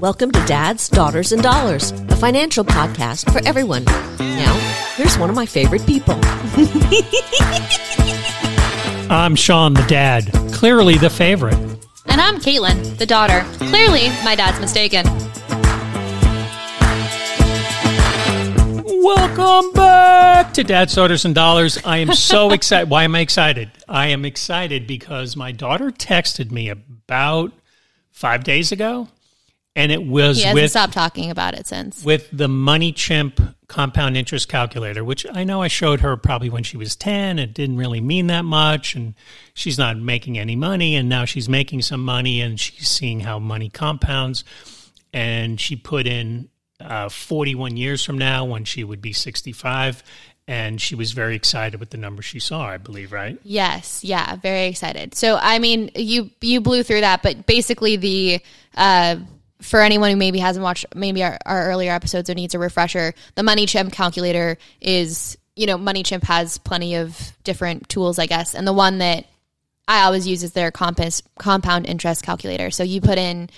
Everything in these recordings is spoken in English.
Welcome to Dads, Daughters, and Dollars, a financial podcast for everyone. Now, here's one of my favorite people. I'm Sean, the dad, clearly the favorite. And I'm Caitlin, the daughter. Clearly, my dad's mistaken. Welcome back to Dad's Daughters and Dollars. I am so excited. Why am I excited? I am excited because my daughter texted me about five days ago, and it was He hasn't with stopped talking about it since. with the Money Chimp compound interest calculator, which I know I showed her probably when she was 10. It didn't really mean that much, and she's not making any money, and now she's making some money, and she's seeing how money compounds. And she put in uh, 41 years from now when she would be 65, and she was very excited with the number she saw, I believe, right? Yes, yeah, very excited. So, I mean, you you blew through that, but basically, the uh, for anyone who maybe hasn't watched maybe our, our earlier episodes or needs a refresher, the Money Chimp calculator is you know Money Chimp has plenty of different tools, I guess, and the one that I always use is their compass compound interest calculator. So you put in,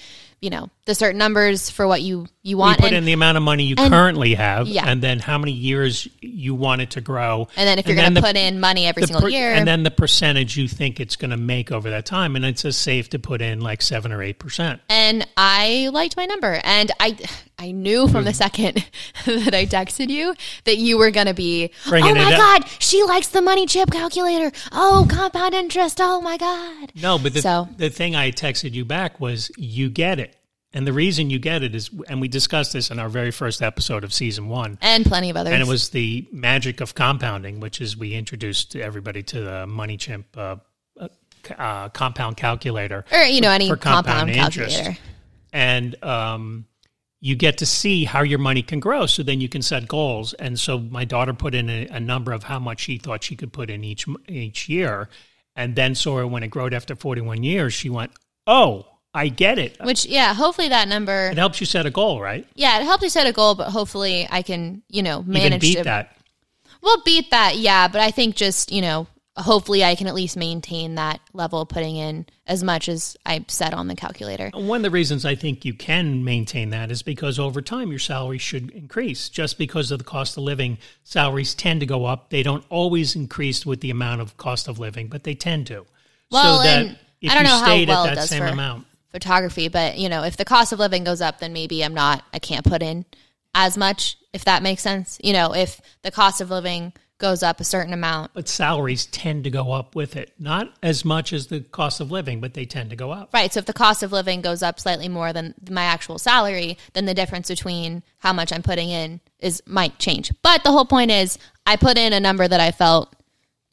you know, the certain numbers for what you you want. You put and, in the amount of money you and- currently have, Yeah. and then how many years you want it to grow. and then if you're going to put in money every single per- year, and then the percentage you think it's going to make over that time, and it's just safe to put in like seven or eight percent. and I liked my number, and I I knew from the Mm-hmm. second that I texted you that you were gonna be. Bringing oh my it up. god, she likes the Money Chimp calculator. Oh, compound interest. Oh my god. No, but the, So- the thing I texted you back was you get it, and the reason you get it is, and we discussed this in our very first episode of season one, And plenty of others. and it was the magic of compounding, which is we introduced everybody to the Money Chimp uh, uh, compound calculator. or you know any compound, compound calculator. and um, you get to see how your money can grow. So then you can set goals. And so my daughter put in a, a number of how much she thought she could put in each each year, and then saw when it growed after forty one years, she went, "Oh, I get it." Which yeah, hopefully that number. It helps you set a goal, right? Yeah, it helped you set a goal, but hopefully I can you know manage Even beat to that. We'll beat that, yeah. But I think just you know, hopefully I can at least maintain that level of putting in as much as I set on the calculator. One of the reasons I think you can maintain that is because over time your salary should increase. Just because of the cost of living, salaries tend to go up. They don't always increase with the amount of cost of living, but they tend to. Well, so that if I don't you know how well at that same amount, photography, but you know, if the cost of living goes up, then maybe I'm not, I can't put in as much, if that makes sense. You know, if the cost of living goes up a certain amount, but salaries tend to go up with it. Not as much as the cost of living, but they tend to go up. right? So if the cost of living goes up slightly more than my actual salary, then the difference between how much I'm putting in is might change. But the whole point is, I put in a number that I felt,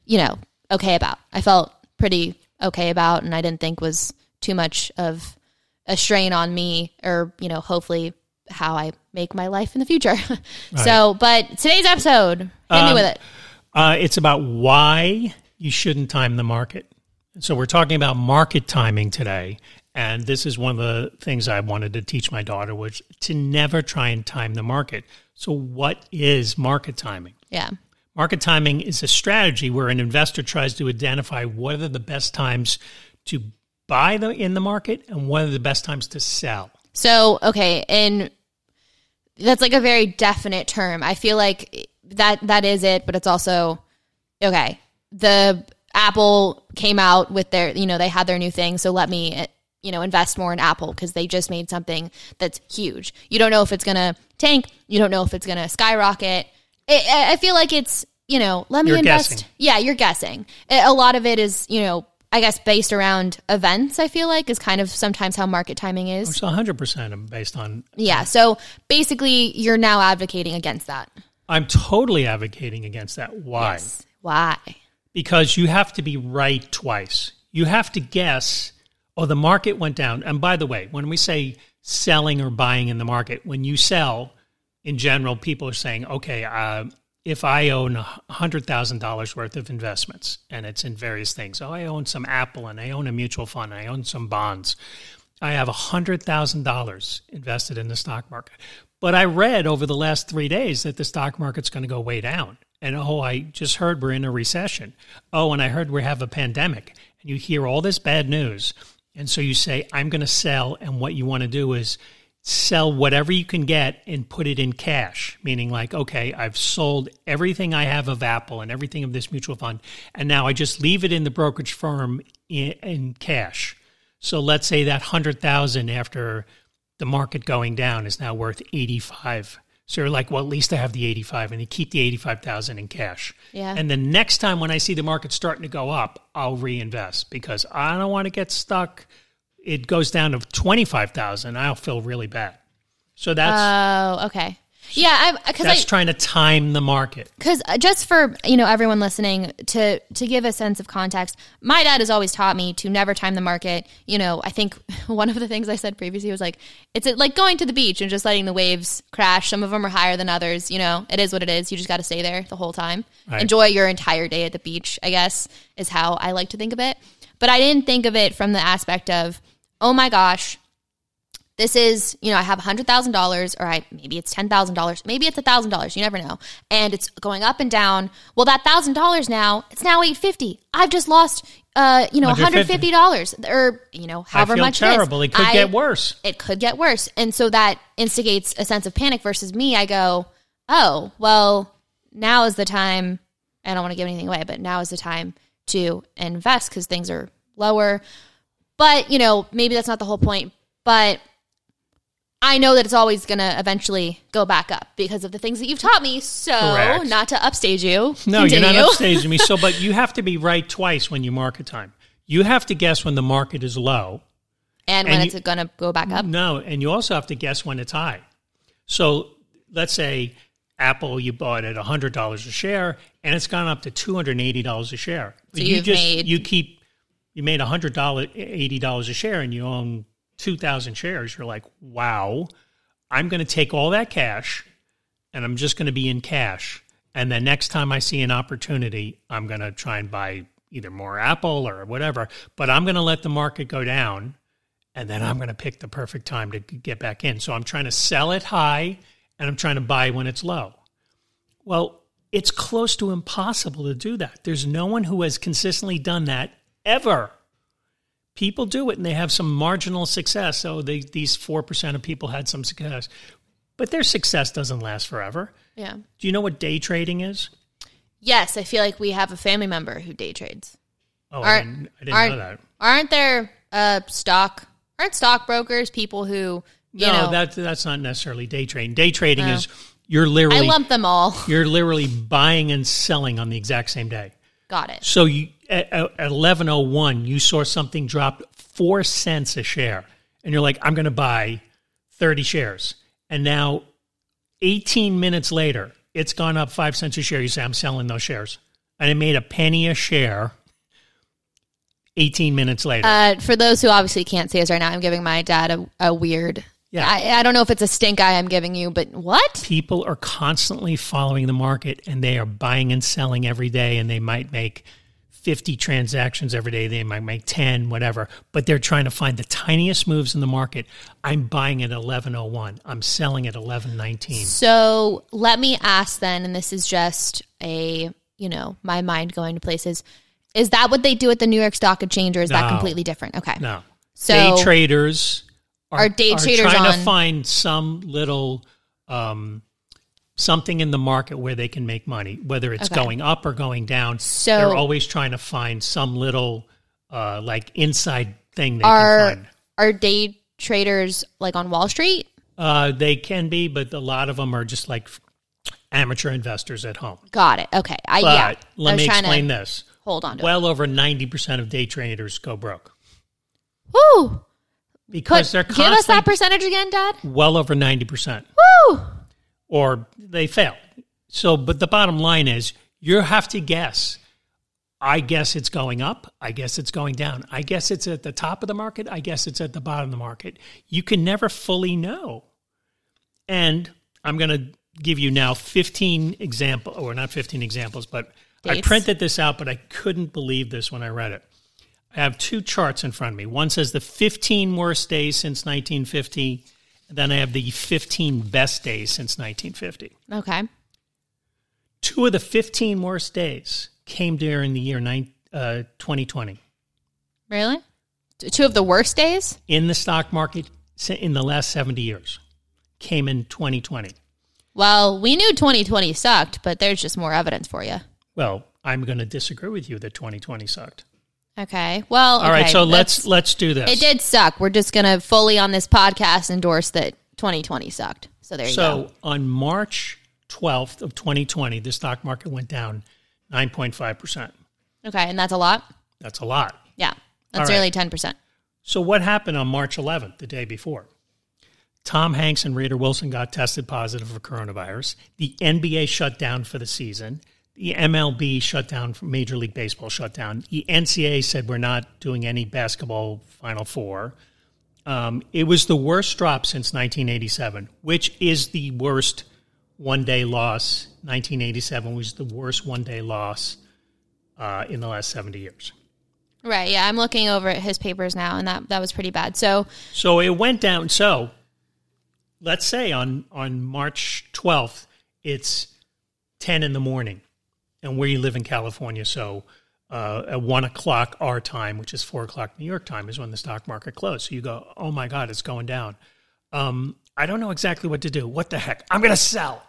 you know, okay about. I felt pretty okay about, and I didn't think was too much of a strain on me, or you know, hopefully how I make my life in the future. So, but today's episode, hit me Um, with it. Uh, it's about why you shouldn't time the market. So we're talking about market timing today. And this is one of the things I wanted to teach my daughter was to never try and time the market. So what is market timing? Yeah. Market timing is a strategy where an investor tries to identify what are the best times to buy the, in the market and what are the best times to sell. So, okay, and that's like a very definite term. I feel like that that is it, but it's also okay. The Apple came out with their, you know, they had their new thing, so let me eh, you know, invest more in Apple because they just made something that's huge. You don't know if it's going to tank, you don't know if it's going to skyrocket. I I feel like it's, you know, let me You're invest. guessing. Yeah, you're guessing. A a lot of it is, you know, I guess based around events, I feel like is kind of sometimes how market timing is. It's 100% based on Yeah. So basically, you're now advocating against that. I'm totally advocating against that. Why? Yes. Why? Because you have to be right twice. You have to guess, oh, the market went down. And by the way, when we say selling or buying in the market, when you sell, in general, people are saying, okay, uh, if I own $100,000 worth of investments and it's in various things, oh, I own some Apple and I own a mutual fund, I own some bonds. I have $100,000 invested in the stock market. But I read over the last three days that the stock market's going to go way down. And oh, I just heard we're in a recession. Oh, and I heard we have a pandemic. And you hear all this bad news. And so you say, I'm going to sell. And what you want to do is sell whatever you can get and put it in cash, meaning like, okay, I've sold everything I have of Apple and everything of this mutual fund. And now I just leave it in the brokerage firm in, in cash. So let's say that 100,000 after the market going down is now worth 85. So you're like, well, at least I have the 85 and you keep the 85,000 in cash. Yeah. And the next time when I see the market starting to go up, I'll reinvest because I don't want to get stuck. It goes down to 25,000. I'll feel really bad. So that's Oh, okay. Yeah, because I, that's trying to time the market. because uh, just for you know everyone listening to to give a sense of context my dad has always taught me to never time the market. You know i think one of the things i said previously was like it's uh, like going to the beach and just letting the waves crash. Some of them are higher than others you know? It is what it is. You just got to stay there the whole time. Right. enjoy your entire day at the beach i guess is how i like to think of it. But i didn't think of it from the aspect of oh my gosh this is, you know, I have $100,000 or I maybe it's $10,000, maybe it's $1,000, you never know. And it's going up and down. Well, that $1,000 now, it's now 850. I've just lost uh, you know, $150. $150 or, you know, however I feel much terrible. it It could I- get worse. It could get worse. And so that instigates a sense of panic versus me. I go, "Oh, well, now is the time. I don't want to give anything away, but now is the time to invest cuz things are lower." But, you know, maybe that's not the whole point, but I know that it's always going to eventually go back up because of the things that you've taught me. So, Correct. not to upstage you. No, you're Continue. not upstaging me. So, but you have to be right twice when you market time. You have to guess when the market is low. And when And it's going to go back up. No, and you also have to guess when it's high. So let's say Apple you bought at hundred dollars a share, and it's gone up to two hundred and eighty dollars a share. So you just made- you keep you made hundred dollar eighty dollars a share, and you own two thousand shares. You're like, wow, I'm going to take all that cash, and I'm just going to be in cash. And then next time I see an opportunity, I'm going to try and buy either more Apple or whatever. But I'm going to let the market go down and then I'm going to pick the perfect time to get back in. So I'm trying to sell it high and I'm trying to buy when it's low. Well, it's close to impossible to do that. There's no one who has consistently done that ever. People do it and they have some marginal success. So they, these 4% of people had some success. But their success doesn't last forever. Yeah. Do you know what day trading is? Yes, I feel like we have a family member who day trades. Oh, I Aren't- didn't, I didn't know that. Aren't there uh, stock? Aren't stockbrokers people who you no, know? that, that's not necessarily day trading. Day trading Oh. is you're literally, I lump them all. you're literally buying and selling on the exact same day. Got it. So you at, at 1101 you saw something drop 4 cents a share and you're like I'm going to buy 30 shares. And now 18 minutes later it's gone up 5 cents a share. You say I'm selling those shares. And it made a penny a share 18 minutes later. Uh, for those who obviously can't see us right now, I'm giving my dad a, a weird. Yeah. I, I don't know if it's a stink eye I'm giving you, but what? people are constantly following the market and they are buying and selling every day and they might make 50 transactions every day they might make 10 whatever but they're trying to find the tiniest moves in the market i'm buying at 1101 i'm selling at 1119 So let me ask then, and this is just a you know my mind going to places. Is that what they do at the New York Stock Exchange, or is that completely different? Okay. no So- day traders are, Are day traders trying on- to find some little um, something in the market where they can make money whether it's Okay. going up or going down So- they're always trying to find some little uh, like inside thing they Are can find are day traders like on Wall Street? Uh, they can be, but a lot of them are just like amateur investors at home. Got it. Okay. I But yeah. let I me explain this. hold on to Well over 90% of day traders go broke it. Woo! because Put, they're give us that percentage again, Dad. well over 90% Woo! Or they fail. So, but the bottom line is you have to guess. I guess it's going up. I guess it's going down. I guess it's at the top of the market. I guess it's at the bottom of the market. You can never fully know. And I'm going to give you now 15 example or not 15 examples, but I printed this out, but I couldn't believe this when I read it. I have two charts in front of me. One says the 15 worst days since 1950. And then I have the 15 best days since 1950. Okay. Two of the 15 worst days came during the year nine, uh, 2020 Really? Two of the worst days? in the stock market in the last 70 years came in 2020. Well, we knew 2020 sucked, but there's just more evidence for you. Well, I'm going to disagree with you that 2020 sucked. Okay. Well, All right, okay, so that's- let's let's do this. It did suck. We're just going to fully on this podcast endorse that 2020 sucked. So there you So go. So on March 12th of 2020, the stock market went down 9.5%. Okay, and that's a lot. That's a lot. Yeah, that's right. nearly 10%. So what happened on March 11th, the day before? Tom Hanks and Rita Wilson got tested positive for coronavirus. The NBA shut down for the season. The MLB shut down, Major League Baseball shut down. The NCAA said we're not doing any basketball Final Four. Um, it was the worst drop since 1987, which is the worst one day loss. 1987 was the worst one day loss uh, in the last 70 years. Right. Yeah, I'm looking over at his papers now, and that that was pretty bad. So So it went down. So let's say on on March 12th, it's 10 in the morning, and where you live in California, so uh, at one o'clock our time, which is four o'clock New York time, is when the stock market closed. So you go, oh my god, it's going down. Um, I don't know exactly what to do. What the heck? I'm going to sell.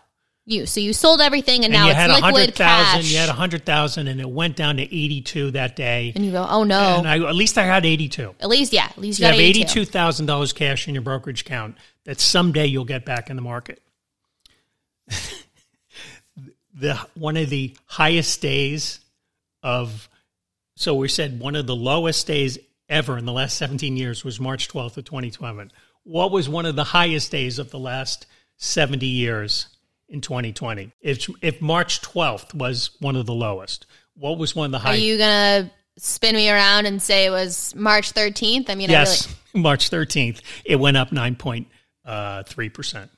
you so you sold everything, and, And now you had it's a hundred liquid thousand. cash. You had a hundred thousand, and it went down to 82 that day. and you go, oh no. And I, at least I had 82. at least, yeah, at least you, You have 82. eighty-two thousand dollars cash in your brokerage account that someday you'll get back in the market. the one of the highest days of so we said one of the lowest days ever in the last 17 years was March 12th of 2020. What was one of the highest days of the last 70 years in 2020? If if March 12th was one of the lowest, what was one of the highest? Are you gonna spin me around and say it was March 13th? I mean, Yes, I really, March 13th, it went up 9.3%.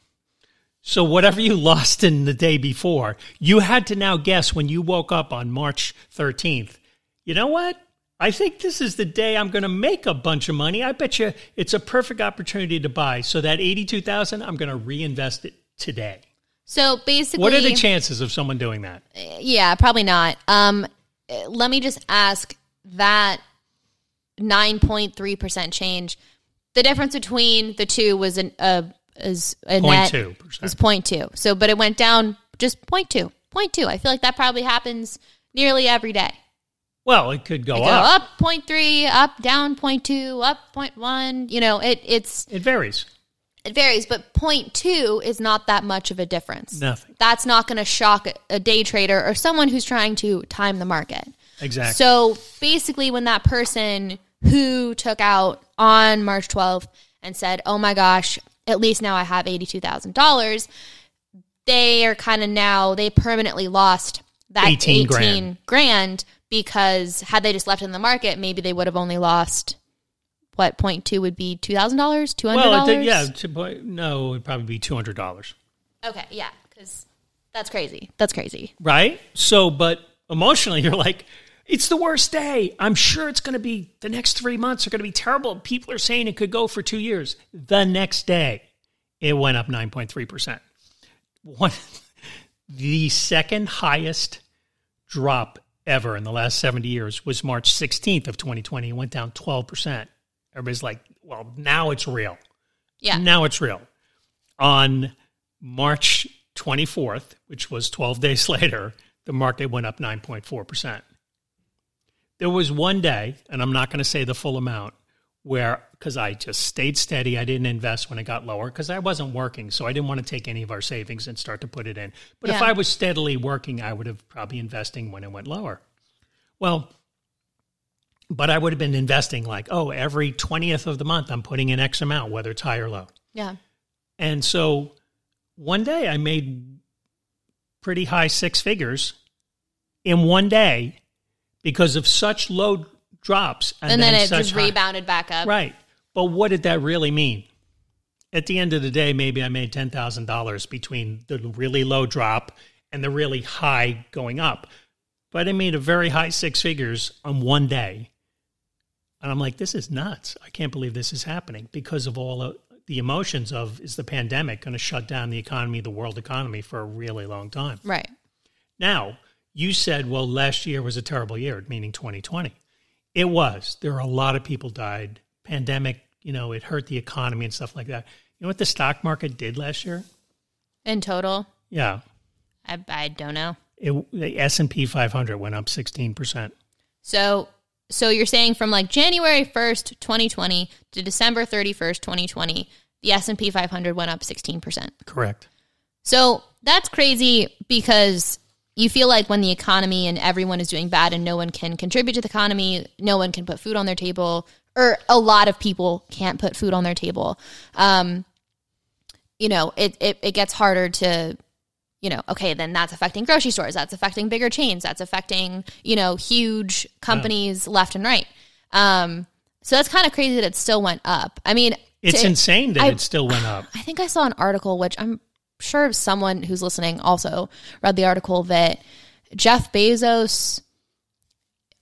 So whatever you lost in the day before, you had to now guess when you woke up on March 13th, you know what? I think this is the day I'm going to make a bunch of money. I bet you it's a perfect opportunity to buy. So that 82,000, I'm going to reinvest it today. so basically, What are the chances of someone doing that? Yeah, probably not. Um, eh, let me just ask that 9.3% change. The difference between the two was an, uh, is a net 0.2%. was 0.2. So, but it went down just 0.2. 0.2. I feel like that probably happens nearly every day. Well, it could go Go up. up 0.3, up down 0.2, up 0.1. You know, it it's It varies. it varies, but 0.2 is not that much of a difference. Nothing. That's not going to shock a- a day trader or someone who's trying to time the market. Exactly. So basically, when that person who took out on March 12th and said, Oh my gosh, at least now I have $82,000, they are kind of now, they permanently lost that 18 18, grand. grand. because had they just left it in the market, maybe they would have only lost what point two would be $2,000, $200? well, it yeah. To, point no, it would probably be $200. Okay, yeah, because that's crazy. That's crazy. right? So, but emotionally, you're like, it's the worst day. I'm sure it's going to be the next three months are going to be terrible. People are saying it could go for two years. The next day, it went up 9.3%. One, the second highest drop ever in the last 70 years was March 16th of 2020. It went down 12%. Everybody's like, well, now it's real. Yeah. Now it's real. On March 24th, which was 12 days later, the market went up 9.4%. There was one day, and I'm not going to say the full amount, where because I just stayed steady, I didn't invest when it got lower because I wasn't working. So I didn't want to take any of our savings and start to put it in. But if I was steadily working, I would have probably investing when it went lower. Well, but I would have been investing like, oh, every 20th of the month, I'm putting in X amount, whether it's high or low. Yeah. And so one day I made pretty high six figures in one day because of such low drops. And, then, it such just high- rebounded back up. Right. But what did that really mean? At the end of the day, maybe I made $10,000 between the really low drop and the really high going up. But I made a very high six figures on one day. And I'm like, this is nuts. I can't believe this is happening because of all of the emotions of is the pandemic going to shut down the economy, the world economy for a really long time? Right. Now, you said, well, last year was a terrible year, meaning 2020. It was. There were a lot of people died. Pandemic, you know, it hurt the economy and stuff like that. You know what the stock market did last year? In total, Yeah. I, I don't know. It, the S&P 500 went up 16%. So so you're saying from like January 1st, 2020 to December 31st, 2020, the S&P 500 went up 16%. Correct. So that's crazy because you feel like when the economy and everyone is doing bad and no one can contribute to the economy, no one can put food on their table, or a lot of people can't put food on their table. Um, you know, it, it, it gets harder to, you know, okay, then that's affecting grocery stores, that's affecting bigger chains, that's affecting, you know, huge companies left and right. Um, so that's kind of crazy that it still went up. I mean, It's to- insane that I- it still went up. I think I saw an article, which I'm sure someone who's listening also read the article that Jeff Bezos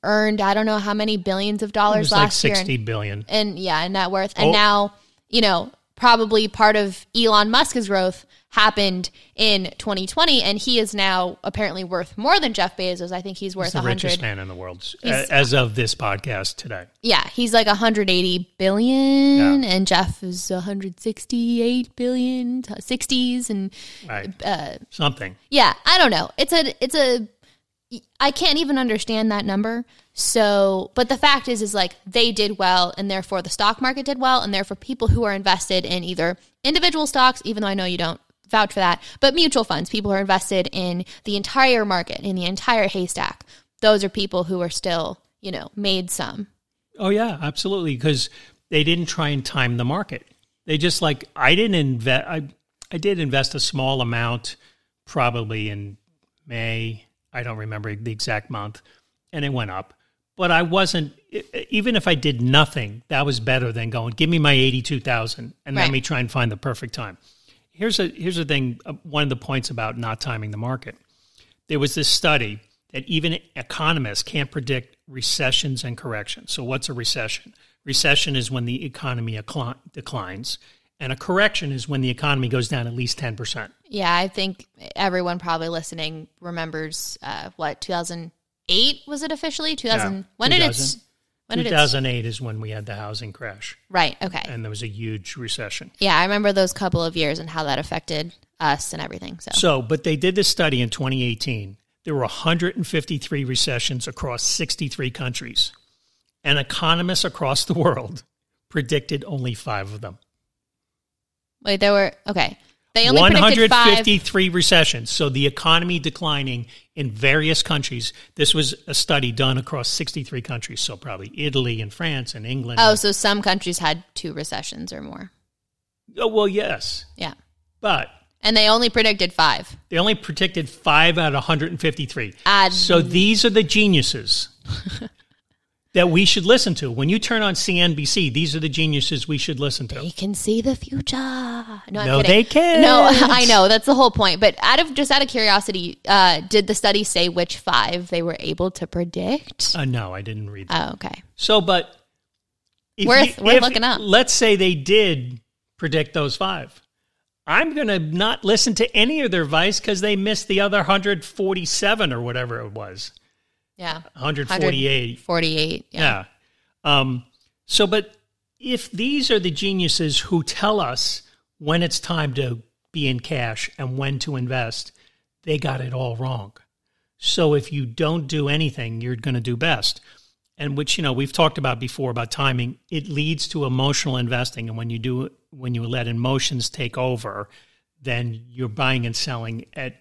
earned I don't know how many billions of It dollars was like last year, 60 and, billion. and yeah, in net worth, and Oh. now you know probably part of Elon Musk's growth happened in 2020, and he is now apparently worth more than Jeff Bezos. I think he's worth He's the richest man in the world He's- as of this podcast today. Yeah, he's like 180 billion, and Jeff is 168 billion, 60s, and Right. uh, Something. yeah, I don't know. It's a it's a I can't even understand that number. So, but the fact is is like they did well and therefore the stock market did well and therefore people who are invested in either individual stocks even though I know you don't vouch for that, but mutual funds, people who are invested in the entire market, in the entire haystack. Those are people who are still, you know, made some. Oh yeah, absolutely. Because they didn't try and time the market. They just like I didn't invest. I I did invest a small amount, probably in May. I don't remember the exact month, and it went up. But I wasn't. Even if I did nothing, that was better than going. Give me my eighty-two thousand, and let me try and find the perfect time. Here's a here's the thing. uh, One of the points about not timing the market. There was this study that even economists can't predict recessions and corrections. So, what's a recession? Recession is when the economy declines, and a correction is when the economy goes down at least 10%. Yeah, I think everyone probably listening remembers uh, what 2008 was it officially 2000 Yeah, when did it 2000. when did it 2008 is when we had the housing crash, right okay and there was a huge recession. yeah I remember those couple of years and how that affected us and everything so So, but they did this study in 2018. There were 153 recessions across 63 countries, and economists across the world predicted only five of them. wait there were okay they only predicted five 153 recessions. So the economy declining in various countries. This was a study done across 63 countries. So probably Italy and France and England. oh so some countries had two recessions or more Oh, well, yes. yeah But and they only predicted five they only predicted five out of 153. Ah, so these are the geniuses that we should listen to. When you turn on CNBC, these are the geniuses we should listen to. they can see the future no, No, they can't. no I know that's the whole point but out of just out of curiosity uh, did the study say which five they were able to predict Uh, no, I didn't read that. oh okay So, but if Worth- you- worth looking up. Let's say they did predict those five. I'm going to not listen to any of their advice because they missed the other 147 or whatever it was, yeah 148. 48 yeah. Yeah. Um, so, but if these are the geniuses who tell us when it's time to be in cash and when to invest, they got it all wrong. So if you don't do anything, you're going to do best. And which, you know, we've talked about before about timing, it leads to emotional investing. And when you do, when you let emotions take over, then you're buying and selling at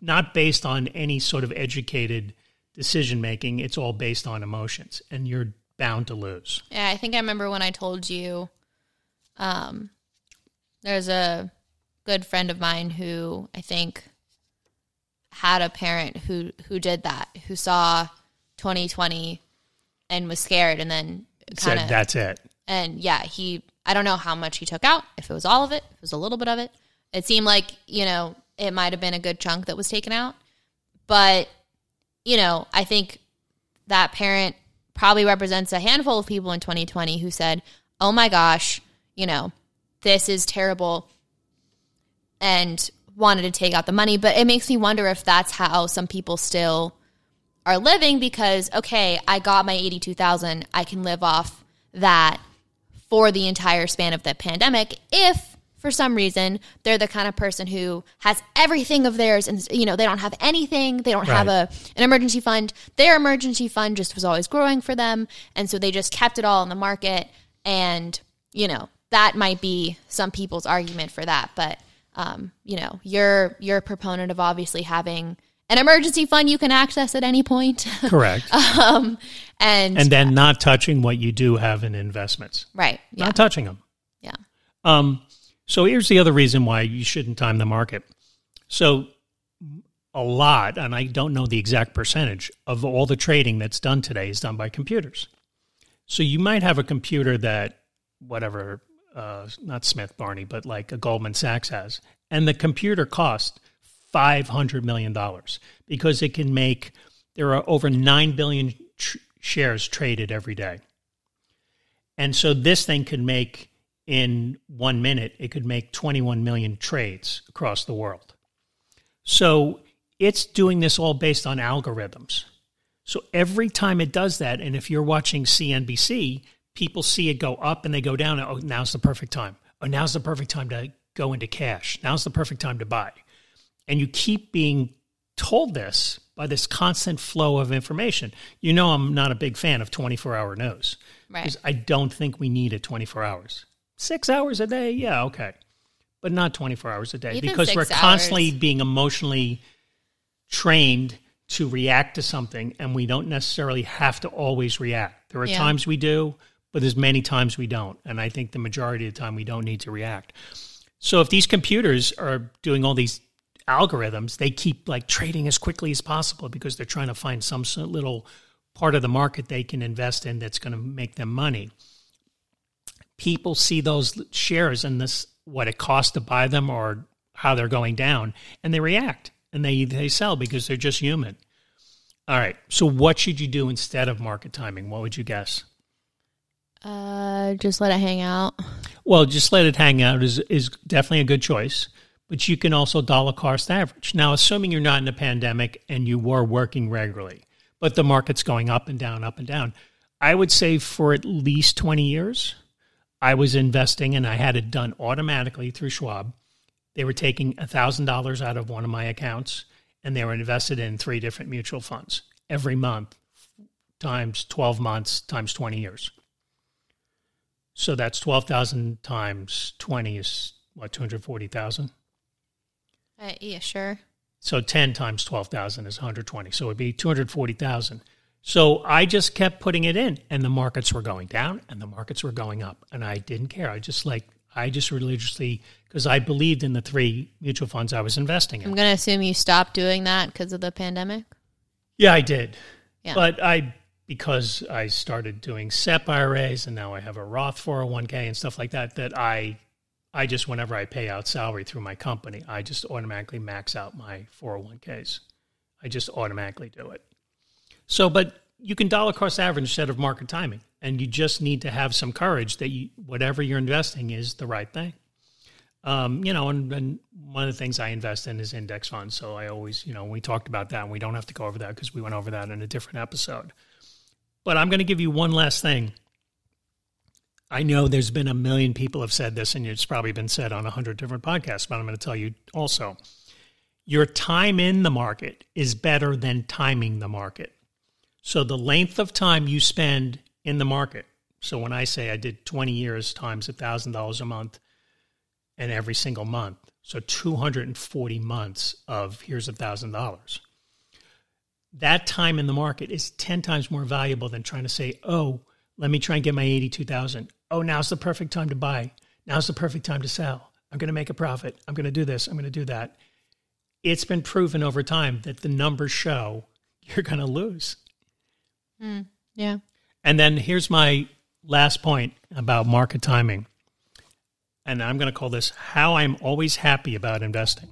not based on any sort of educated decision making. It's all based on emotions, and you're bound to lose. Yeah, I think I remember when I told you um there's a good friend of mine who I think had a parent who who did that, who saw 2020 and was scared and then Said kind of that's it. and yeah, he I don't know how much he took out, if it was all of it, if it was a little bit of it. It seemed like, you know, it might have been a good chunk that was taken out. But, you know, I think that parent probably represents a handful of people in 2020 who said, "Oh my gosh, you know, this is terrible." And wanted to take out the money. But it makes me wonder if that's how some people still are living because okay, I got my eighty two thousand, I can live off that for the entire span of the pandemic if for some reason they're the kind of person who has everything of theirs and you know they don't have anything. They don't have a an emergency fund. Their emergency fund just was always growing for them. And so they just kept it all in the market. And you know that might be some people's argument for that. But um, you know you're you're a proponent of obviously having an emergency fund you can access at any point. Correct. um, and, and then not touching what you do have in investments. right. Yeah. Not touching them. yeah. Um, so here's the other reason why you shouldn't time the market. So a lot, and I don't know the exact percentage of all the trading that's done today is done by computers. So you might have a computer that whatever, uh, not Smith Barney, but like a Goldman Sachs has, and the computer cost five hundred million dollars because it can make. There are over nine billion tr- shares traded every day. And so this thing can make in one minute, it could make 21 million trades across the world. So it's doing this all based on algorithms. So every time it does that, and if you're watching CNBC, people see it go up and they go down. Oh, now's the perfect time. Oh, now's the perfect time to go into cash. Now's the perfect time to buy. And you keep being told this by this constant flow of information. You know, I'm not a big fan of 24 hour news Right. because I don't think we need it 24 hours. Six hours a day, yeah, okay, but not 24 hours a day Even because we're constantly hours. being emotionally trained to react to something, and we don't necessarily have to always react. There are Yeah. times we do, but there's many times we don't, and I think the majority of the time we don't need to react. So if these computers are doing all these algorithms, they keep like trading as quickly as possible because they're trying to find some little part of the market they can invest in that's going to make them money. People see those shares and this what it costs to buy them or how they're going down, and they react and they they sell because they're just human. All right. So what should you do instead of market timing? What would you guess? uh, just let it hang out Well, just let it hang out is is definitely a good choice, but you can also dollar cost average. Now, assuming you're not in a pandemic and you were working regularly, but the market's going up and down, up and down, I would say for at least 20 years, I was investing and I had it done automatically through Schwab. They were taking $1,000 out of one of my accounts and they were invested in three different mutual funds every month times 12 months times 20 years. So that's 12,000 times 20 is what, 240,000? uh, yeah sure So 10 times 12,000 is 120. So it'd be 240,000. So I just kept putting it in and the markets were going down and the markets were going up and I didn't care. I just like I just religiously because I believed in the three mutual funds I was investing in. i'm gonna assume you stopped doing that because of the pandemic Yeah, I did. Yeah. But I because I started doing SEP IRAs and now I have a Roth 401k and stuff like that that I I just whenever I pay out salary through my company, I just automatically max out my 401ks. I just automatically do it. So, but you can dollar cost average instead of market timing, and you just need to have some courage that you, whatever you're investing is the right thing. Um, you know, and, and one of the things I invest in is index funds. So I always, you know, we talked about that, and we don't have to go over that because we went over that in a different episode. But I'm going to give you one last thing. I know there's been a million people have said this, and it's probably been said on a hundred different podcasts. But I'm going to tell you also, your time in the market is better than timing the market. So the length of time you spend in the market. So when I say I did 20 years times $1,000 a month and every single month, so 240 months of here's $1,000. That time in the market is 10 times more valuable than trying to say, "Oh, let me try and get my 82,000. Oh, now's the perfect time to buy. Now's the perfect time to sell. I'm going to make a profit. I'm going to do this. I'm going to do that." It's been proven over time that the numbers show you're going to lose. Mm, yeah And then here's my last point about market timing. And I'm going to call this how I'm always happy about investing.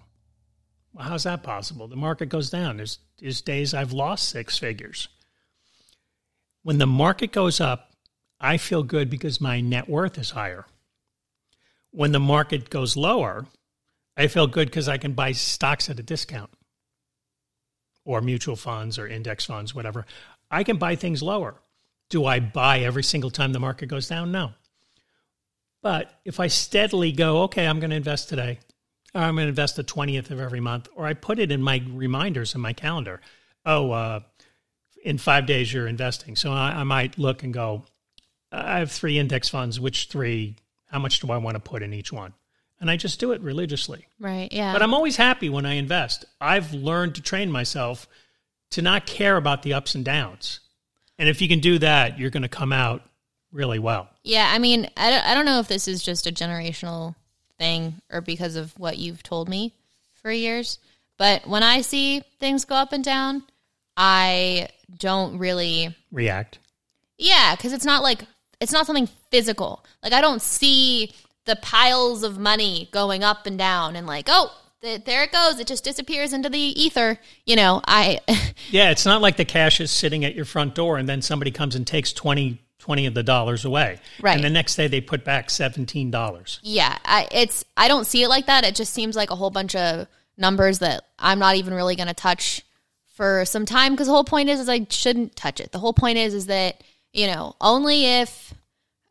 Well, how's that possible? The market goes down. There's, there's days I've lost six figures. When the market goes up, I feel good because my net worth is higher. When the market goes lower, I feel good because I can buy stocks at a discount or mutual funds or index funds, whatever. I can buy things lower. Do I buy every single time the market goes down? No. But if I steadily go, okay, I'm going to invest today, or I'm going to invest the 20th of every month, or I put it in my reminders in my calendar. Oh, uh, in five days you're investing. So I, I might look and go, I have three index funds. Which three? How much do I want to put in each one? And I just do it religiously. Right. Yeah. But I'm always happy when I invest. I've learned to train myself to not care about the ups and downs. And if you can do that, you're going to come out really well. Yeah, I mean, I don't, I don't know if this is just a generational thing or because of what you've told me for years, but when I see things go up and down, I don't really React. Yeah, because it's not like it's not something physical. Like I don't see the piles of money going up and down and like, oh, th- there it goes. It just disappears into the ether. You know, I Yeah, it's not like the cash is sitting at your front door and then somebody comes and takes 20, 20 of the dollars away. Right. And the next day they put back $17. yeah, I, it's I don't see it like that. It just seems like a whole bunch of numbers that I'm not even really going to touch for some time because the whole point is is I shouldn't touch it. The whole point is is that you know only if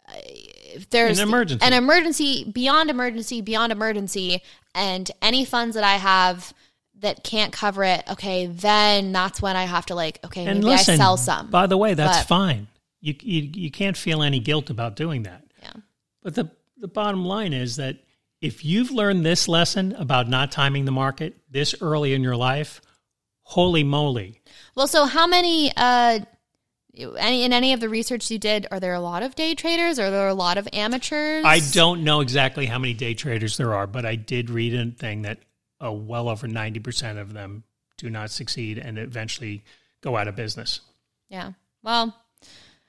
uh, if there's An emergency. an emergency beyond emergency beyond emergency and any funds that I have that can't cover it, okay, then that's when I have to like okay And maybe listen, I sell some. by the way, that's But- fine. You, you, you can't feel any guilt about doing that. yeah. But the, the bottom line is that if you've learned this lesson about not timing the market this early in your life, holy moly. Well, so how many uh any in any of the research you did, are there a lot of day traders? Are there a lot of amateurs? I don't know exactly how many day traders there are, but I did read a thing that uh, well over 90% of them do not succeed and eventually go out of business. Yeah. Well,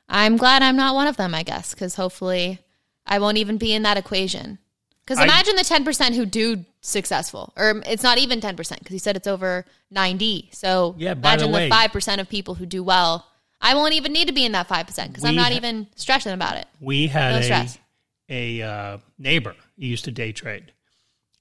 I'm glad I'm not one of them, I guess, because hopefully I won't even be in that equation. Because I- imagine the 10% who do successful, or it's not even 10%, because you said it's over 90. So Yeah, by the imagine way- the 5% of people who do well. I won't even need to be in that 5% because I'm not ha- even stressing about it. We No had a, stress. a uh, neighbor who used to day trade,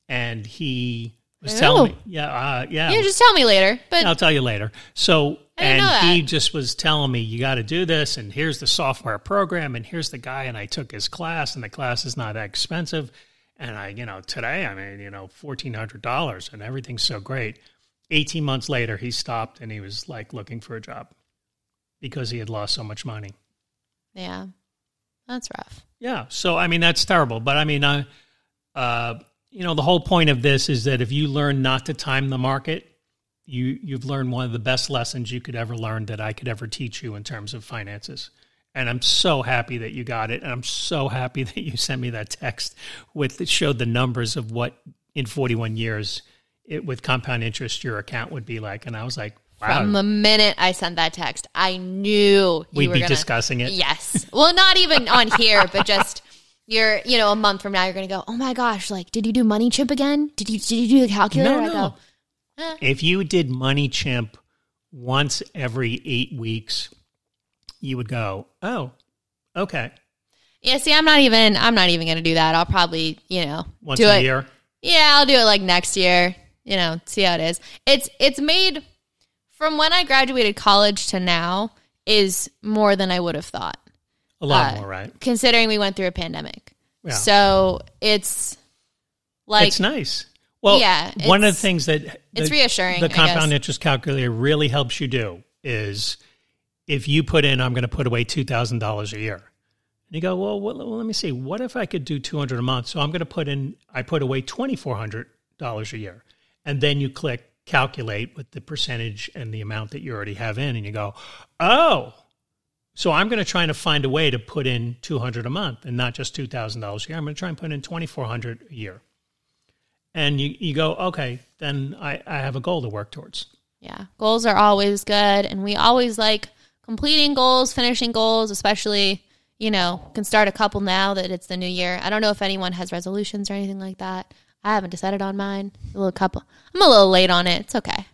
and he was Ooh. telling me, yeah, uh, yeah, You just tell me later. But I'll tell you later. So, and he just was telling me, you got to do this, and here's the software program, and here's the guy, and I took his class, and the class is not that expensive. And I, you know, today, I mean, you know, $1,400, and everything's so great. 18 months later, he stopped and he was like looking for a job because he had lost so much money. yeah, that's rough. Yeah. So I mean that's terrible. But I mean, I, uh, you know, the whole point of this is that if you learn not to time the market, you you've learned one of the best lessons you could ever learn that I could ever teach you in terms of finances. And I'm so happy that you got it, and I'm so happy that you sent me that text with that showed the numbers of what in 41 years it, with compound interest your account would be like. And I was like, wow, From the minute I sent that text, I knew you we'd be gonna, discussing it. Yes. Well, not even on here, but just you're, you know, a month from now, you're going to go, oh my gosh, like, did you do Money Chimp again? Did you, did you do the calculator? No, no. go, If you did Money Chimp once every eight weeks, you would go, oh, okay, yeah, see, I'm not even, I'm not even going to do that. I'll probably, you know, once do a it. year. Yeah, I'll do it like next year, you know, see how it is. It's, it's made from when I graduated college to now is more than I would have thought. A lot Uh, more, right? considering we went through a pandemic. Yeah. So it's like it's nice. Well, Yeah, one of the things that it's reassuring, The compound interest calculator really helps you do is if you put in, I'm going to put away two thousand dollars a year. And you go, well, well, well, let me see. What if I could do two hundred a month? So I'm going to put in. I put away twenty four hundred dollars a year, and then you click calculate with the percentage and the amount that you already have in, and you go, oh. So I'm going to try to find a way to put in 200 a month and not just $2,000 a year. I'm going to try and put in 2400 a year. And you, you go, okay, then I, I have a goal to work towards. yeah, goals are always good, and we always like completing goals, finishing goals, especially you know can start a couple now that it's the new year. I don't know if anyone has resolutions or anything like that. I haven't decided on mine. A little couple. I'm a little late on it. It's okay.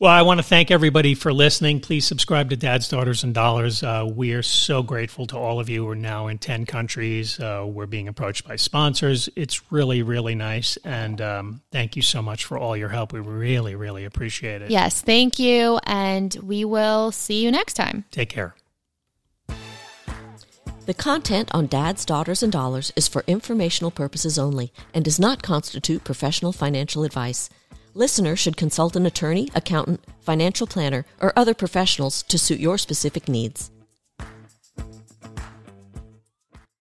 Well, I want to thank everybody for listening. Please subscribe to Dad's Daughters and Dollars. Uh, we are so grateful to all of you. We're now in 10 countries. Uh, we're being approached by sponsors. It's really, really nice. And um, thank you so much for all your help. We really, really appreciate it. Yes, thank you. And we will see you next time. Take care. The content on Dads, Daughters, and Dollars is for informational purposes only and does not constitute professional financial advice. Listeners should consult an attorney, accountant, financial planner, or other professionals to suit your specific needs.